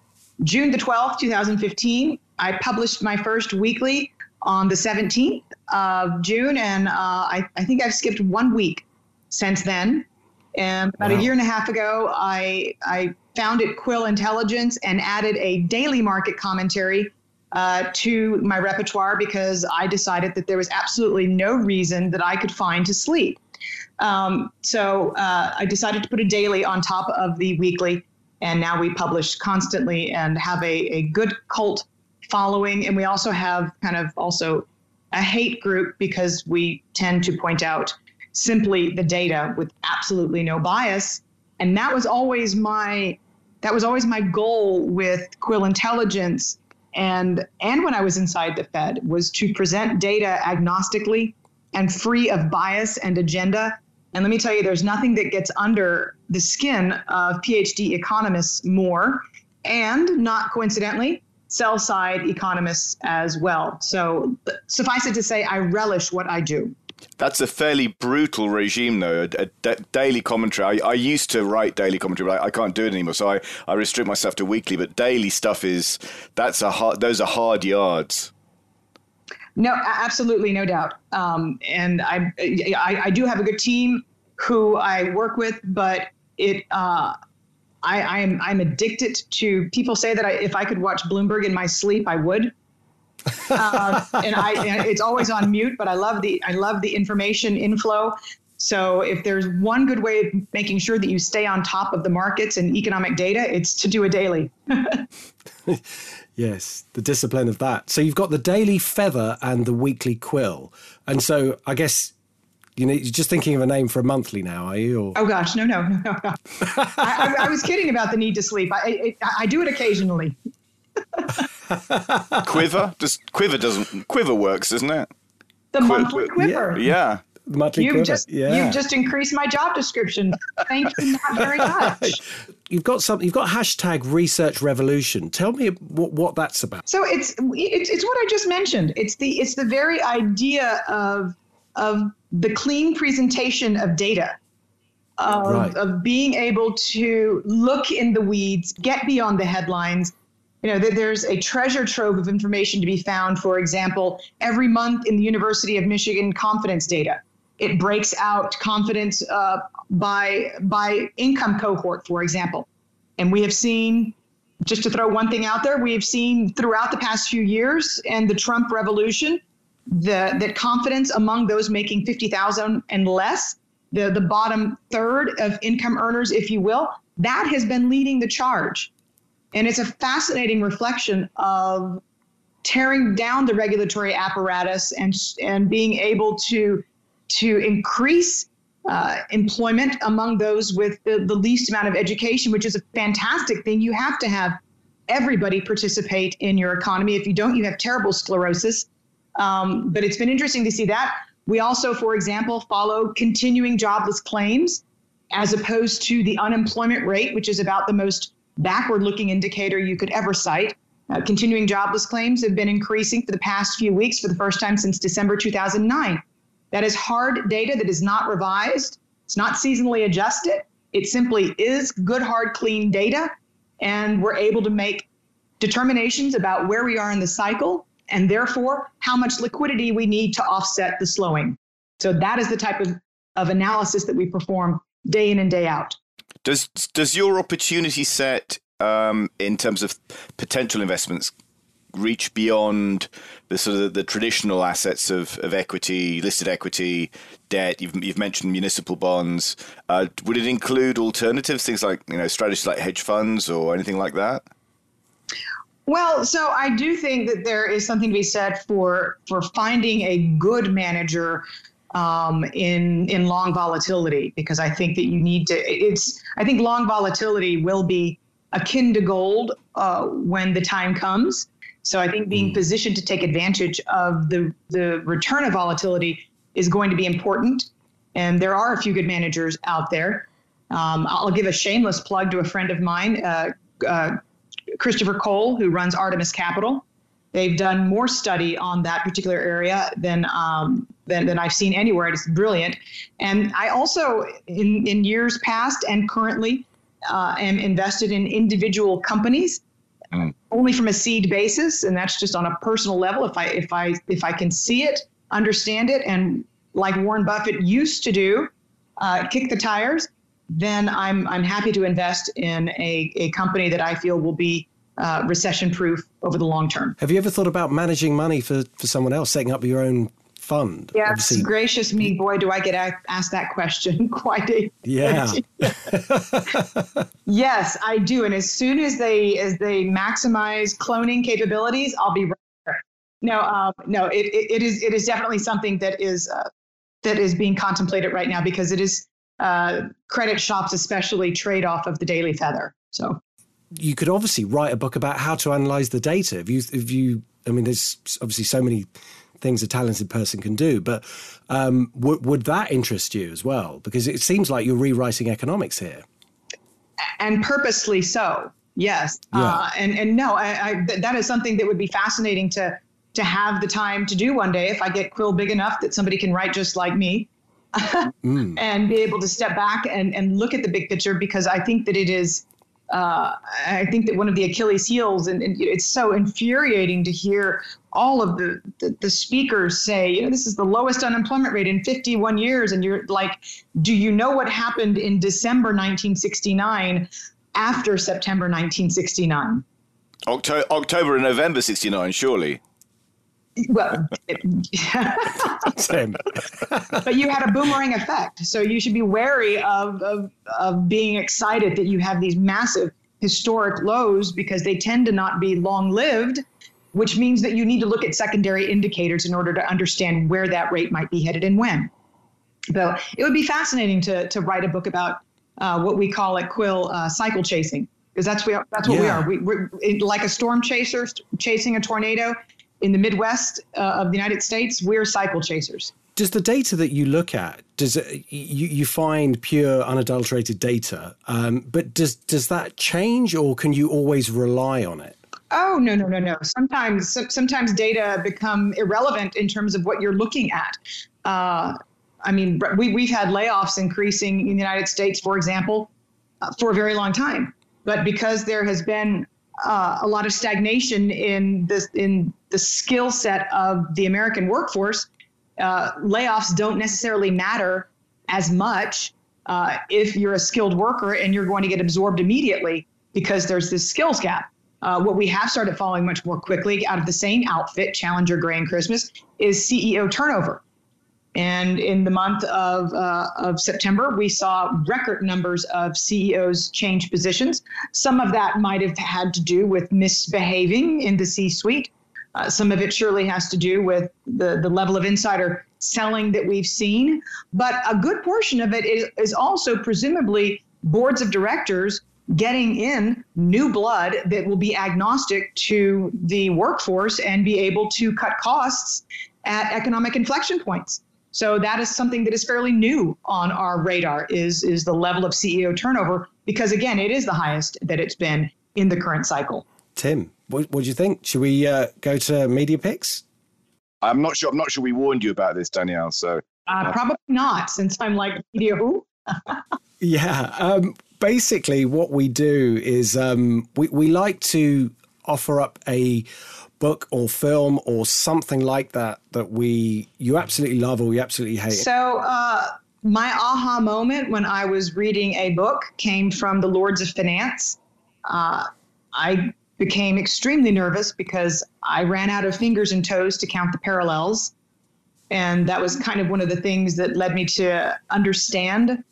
June the twelfth, two thousand fifteen. I published my first weekly on the seventeenth of June, and uh, I I think I've skipped one week since then. And about wow. a year and a half ago, I, I founded Quill Intelligence and added a daily market commentary uh, to my repertoire because I decided that there was absolutely no reason that I could find to sleep. Um, so uh, I decided to put a daily on top of the weekly, and now we publish constantly and have a, a good cult following. And we also have kind of also a hate group because we tend to point out simply the data with absolutely no bias. And that was always my that was always my goal with Quill Intelligence and and when I was inside the Fed was to present data agnostically and free of bias and agenda. And let me tell you, there's nothing that gets under the skin of PhD economists more, and not coincidentally, sell side economists as well. So suffice it to say, I relish what I do. That's a fairly brutal regime, though. A, daily commentary. I, I, used to write daily commentary, but I, I, can't do it anymore. So I, I restrict myself to weekly. But daily stuff is that's a hard. Those are hard yards. No, absolutely, no doubt. Um, and I, I, I do have a good team who I work with, but it. Uh, I, I'm I'm addicted to. People say that I, if I could watch Bloomberg in my sleep, I would uh, and I, it's always on mute. But I love the I love the information inflow. So if there's one good way of making sure that you stay on top of the markets and economic data, it's to do a daily. yes, the discipline of that. So you've got the daily feather and the weekly quill, and so I guess you know, you're just thinking of a name for a monthly now, are you? Or? Oh gosh, no, no, no, no. I, I, I, was kidding about the need to sleep. I, I, I do it occasionally. Quiver? Just quiver doesn't quiver works, doesn't it? The Qu- monthly quiver. Yeah. The monthly you've quiver. just yeah. you've just increased my job description. Thank you not very much. You've got something. You've got hashtag research revolution. Tell me what, what that's about. So it's, it's it's what I just mentioned. It's the it's the very idea of of the clean presentation of data. Of, right. of being able to look in the weeds, get beyond the headlines, you know, there's a treasure trove of information to be found. For example, every month in the University of Michigan confidence data, it breaks out confidence uh, by by income cohort, for example. And we have seen, just to throw one thing out there, we have seen throughout the past few years and the Trump revolution, the that confidence among those making fifty thousand and less, the the bottom third of income earners, if you will, that has been leading the charge. And it's a fascinating reflection of tearing down the regulatory apparatus and and being able to to increase uh, employment among those with the, the least amount of education, which is a fantastic thing. You have to have everybody participate in your economy. If you don't, you have terrible sclerosis. Um, but it's been interesting to see that. We also, for example, follow continuing jobless claims as opposed to the unemployment rate, which is about the most backward looking indicator you could ever cite. Uh, continuing jobless claims have been increasing for the past few weeks for the first time since December 2009. That is hard data that is not revised, it's not seasonally adjusted. It simply is good, hard, clean data. And we're able to make determinations about where we are in the cycle and therefore how much liquidity we need to offset the slowing. So that is the type of, of analysis that we perform day in and day out. Does does your opportunity set um, in terms of potential investments reach beyond the sort of the traditional assets of, of equity, listed equity, debt? You've, you've mentioned municipal bonds. Uh, would it include alternatives, things like you know strategies like hedge funds or anything like that? Well, so I do think that there is something to be said for for finding a good manager um, in in long volatility because I think that you need to. It's I think long volatility will be akin to gold uh, when the time comes. So I think being mm. positioned to take advantage of the the return of volatility is going to be important. And there are a few good managers out there. Um, I'll give a shameless plug to a friend of mine, uh, uh, Christopher Cole, who runs Artemis Capital. They've done more study on that particular area than um, than, than I've seen anywhere. It's brilliant. And I also, in, in years past and currently, uh, am invested in individual companies mm. only from a seed basis, and that's just on a personal level. If I if I if I can see it, understand it, and like Warren Buffett used to do, uh, kick the tires then I'm I'm happy to invest in a, a company that I feel will be uh, recession proof over the long term. Have you ever thought about managing money for, for someone else, setting up your own fund? Yes, Obviously. gracious me, boy, do I get asked that question quite a yeah. yes, I do, and as soon as they as they maximize cloning capabilities, I'll be right there. No, um, no, it, it, it is it is definitely something that is uh, that is being contemplated right now because it is uh, credit shops especially trade off of the Daily Feather. So you could obviously write a book about how to analyze the data. If you, if you, I mean, there's obviously so many things a talented person can do, but um, w- would that interest you as well? Because it seems like you're rewriting economics here, and purposely so. Yes, yeah. uh, and and no, I, I, that is something that would be fascinating to to have the time to do one day if I get Quill big enough that somebody can write just like me mm. and be able to step back and, and look at the big picture because I think that it is. Uh, I think that one of the Achilles heels, and, and, it's so infuriating to hear all of the, the, the speakers say, you know, this is the lowest unemployment rate in 51 years, and you're like, do you know what happened in December 1969 after September 1969? October, October and November 69, surely well, same. but you had a boomerang effect, so you should be wary of, of of being excited that you have these massive historic lows because they tend to not be long lived, which means that you need to look at secondary indicators in order to understand where that rate might be headed and when. So it would be fascinating to to write a book about uh, what we call at Quill uh, cycle chasing because that's we are, that's what yeah. we are. We, we're like a storm chaser chasing a tornado in the Midwest uh, of the United States, we're cycle chasers. Does the data that you look at does it, you, you find pure unadulterated data, um, but does does that change, or can you always rely on it? Oh no no no no! Sometimes sometimes data become irrelevant in terms of what you're looking at. Uh, I mean, we we've had layoffs increasing in the United States, for example, uh, for a very long time. But because there has been uh, a lot of stagnation in this in the skill set of the American workforce, uh, layoffs don't necessarily matter as much uh, if you're a skilled worker and you're going to get absorbed immediately because there's this skills gap. Uh, what we have started following much more quickly out of the same outfit, Challenger, Gray, and Christmas, is CEO turnover. And in the month of, uh, of September, we saw record numbers of CEOs change positions. Some of that might have had to do with misbehaving in the C suite. Uh, some of it surely has to do with the, the level of insider selling that we've seen, but a good portion of it is, is also presumably boards of directors getting in new blood that will be agnostic to the workforce and be able to cut costs at economic inflection points. So that is something that is fairly new on our radar is is the level of CEO turnover because again it is the highest that it's been in the current cycle. Tim, what, what do you think? Should we uh, go to media picks? I'm not sure. I'm not sure we warned you about this, Danielle. So uh, probably not, since I'm like media who. yeah. Um, basically, what we do is um, we we like to offer up a book or film or something like that that we you absolutely love or you absolutely hate. So. Uh, my aha moment when I was reading a book came from the Lords of Finance. Uh, I became extremely nervous because I ran out of fingers and toes to count the parallels. And that was kind of one of the things that led me to understand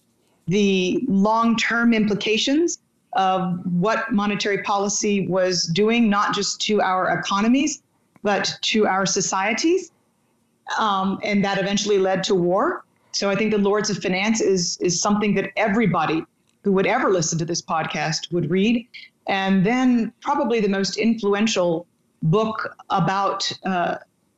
the long term implications of what monetary policy was doing, not just to our economies, but to our societies. Um, and that eventually led to war. So I think the Lords of Finance is, is something that everybody who would ever listen to this podcast would read. And then, probably the most influential book about uh,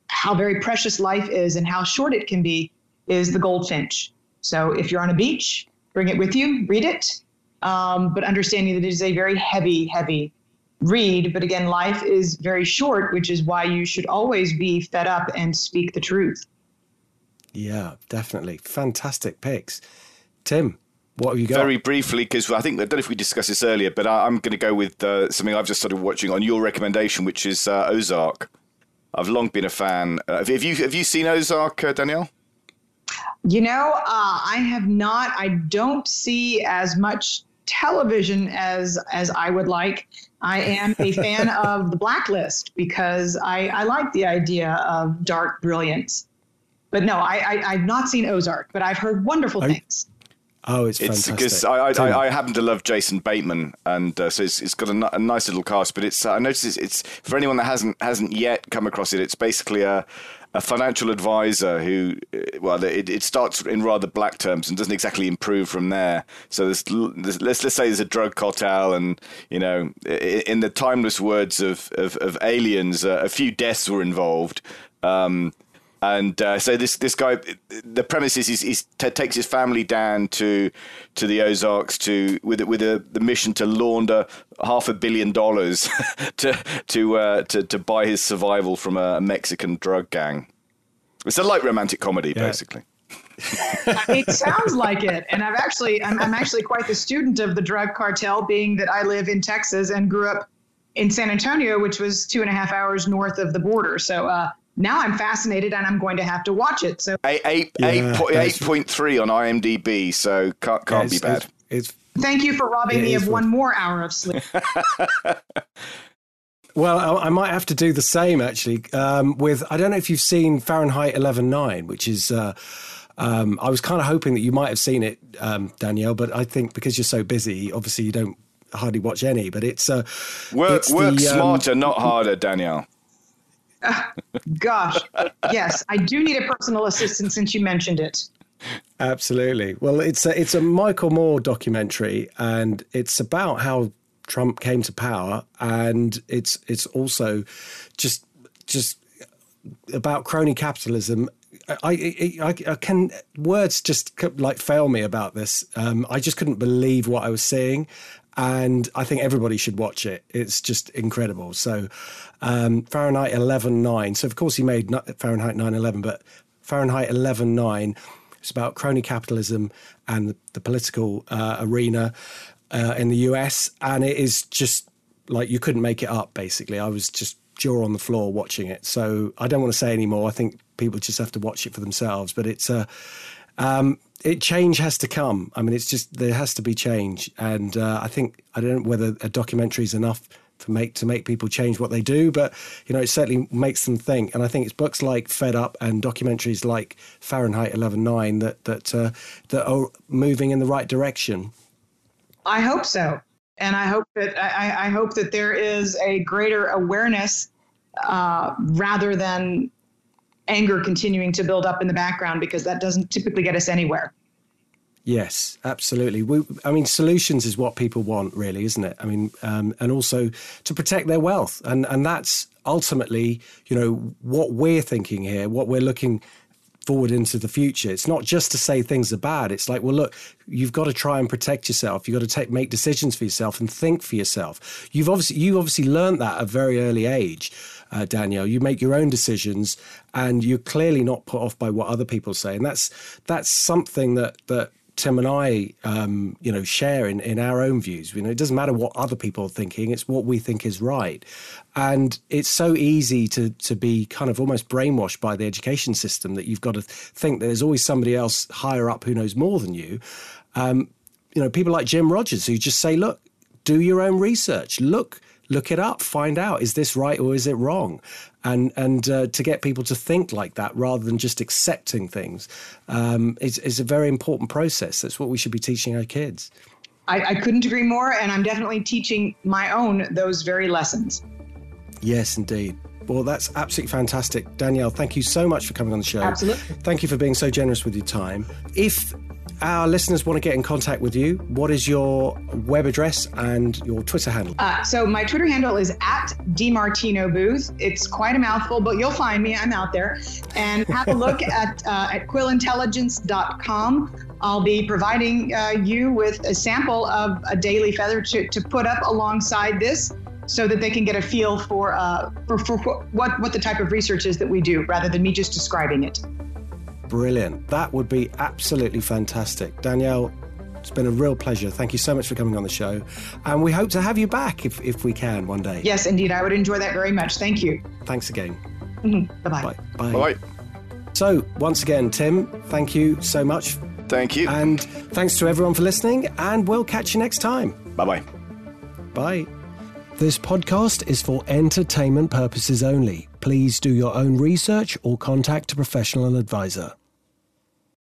how very precious life is and how short it can be is The Goldfinch. So, if you're on a beach, bring it with you, read it, um, but understanding that it is a very heavy, heavy read. But again, life is very short, which is why you should always be fed up and speak the truth. Yeah, definitely. Fantastic picks. Tim, what have you got? Very briefly, because I think I don't know if we discussed this earlier, but I, am going to go with uh, something I've just started watching on your recommendation, which is uh, Ozark. I've long been a fan. Uh, have you have you seen Ozark, uh, Danielle? You know, uh, I have not. I don't see as much television as as I would like. I am a fan of The Blacklist because I, I like the idea of dark brilliance. But no, I, I have not seen Ozark, but I've heard wonderful things. Oh, it's fantastic. because I, I, I, happen to love Jason Bateman, and uh, so it's, it's got a, a, nice little cast. But it's uh, I noticed it's, it's, for anyone that hasn't hasn't yet come across it. It's basically a a financial advisor who, uh, well, it, it starts in rather black terms and doesn't exactly improve from there. So there's, there's, let's let's say there's a drug cartel, and you know, in the timeless words of of, of aliens, uh, a few deaths were involved. Um, and uh, so this this guy, the premise is he t- takes his family down to to the Ozarks to with with a, the mission to launder half a billion dollars to to, uh, to to buy his survival from a Mexican drug gang. It's a light romantic comedy, yeah. basically. it sounds like it, and I've actually I'm, I'm actually quite the student of the drug cartel, being that I live in Texas and grew up in San Antonio, which was two and a half hours north of the border. So uh, now I'm fascinated and I'm going to have to watch it. So eight, eight, yeah, eight, po- 8.3 on IMDb, so can't, can't yeah, be bad. It's, it's, Thank you for robbing me of one more hour of sleep. well, I, I, might have to do the same actually. Um, with I don't know if you've seen Fahrenheit 11.9, which is. Uh, um, I was kind of hoping that you might have seen it, um, Danielle, but I think because you're so busy, obviously you don't hardly watch any. But it's uh, work it's work the, um, smarter, not harder, Danielle. gosh, yes, I do need a personal assistant since you mentioned it. Absolutely. Well, it's a, it's a Michael Moore documentary, and it's about how Trump came to power, and it's it's also just just about crony capitalism. I, I, I can words just like fail me about this. Um, I just couldn't believe what I was seeing, and I think everybody should watch it. It's just incredible. So um, Fahrenheit 11.9. So of course he made Fahrenheit 9.11, but Fahrenheit 11.9 is about crony capitalism and the, political uh, arena uh, in the US, and it is just like you couldn't make it up. Basically, I was just jaw on the floor watching it. So I don't want to say any more. I think people just have to watch it for themselves. But it's a uh, um, it change has to come. I mean, it's just there has to be change, and uh, I think I don't know whether a documentary is enough to make to make people change what they do, but you know, it certainly makes them think. And I think it's books like Fed Up and documentaries like Fahrenheit 11.9 that that uh, that are moving in the right direction. I hope so, and I hope that I, I hope that there is a greater awareness uh, rather than anger continuing to build up in the background because that doesn't typically get us anywhere. Yes, absolutely. We, I mean, solutions is what people want, really, isn't it? I mean, um, and also to protect their wealth, and and that's ultimately, you know, what we're thinking here, what we're looking forward into the future. It's not just to say things are bad. It's like, well, look, you've got to try and protect yourself. You've got to take make decisions for yourself and think for yourself. You've obviously you obviously learned that at a very early age. Uh, Danielle, you make your own decisions, and you're clearly not put off by what other people say, and that's that's something that that Tim and I, um, you know, share in, in our own views. You know, it doesn't matter what other people are thinking; it's what we think is right. And it's so easy to to be kind of almost brainwashed by the education system that you've got to think that there's always somebody else higher up who knows more than you. Um, you know, people like Jim Rogers who just say, "Look, do your own research. Look." Look it up, find out is this right or is it wrong, and and uh, to get people to think like that rather than just accepting things um, is is a very important process. That's what we should be teaching our kids. I, I couldn't agree more, and I'm definitely teaching my own those very lessons. Yes, indeed. Well, that's absolutely fantastic. Danielle, thank you so much for coming on the show. Absolutely. Thank you for being so generous with your time. If our listeners want to get in contact with you, what is your web address and your Twitter handle? Uh, so my Twitter handle is at DiMartino Booth. It's quite a mouthful, but you'll find me. I'm out there. And have a look at, uh, at quillintelligence.com. I'll be providing uh, you with a sample of a daily feather to, to put up alongside this so that they can get a feel for, uh, for, for what, what the type of research is that we do rather than me just describing it. Brilliant. That would be absolutely fantastic. Danielle, it's been a real pleasure. Thank you so much for coming on the show. And we hope to have you back if, if we can one day. Yes, indeed. I would enjoy that very much. Thank you. Thanks again. Mm-hmm. Bye-bye. Bye. Bye. So, once again, Tim, thank you so much. Thank you. And thanks to everyone for listening. And we'll catch you next time. Bye bye. Bye. This podcast is for entertainment purposes only. Please do your own research or contact a professional advisor.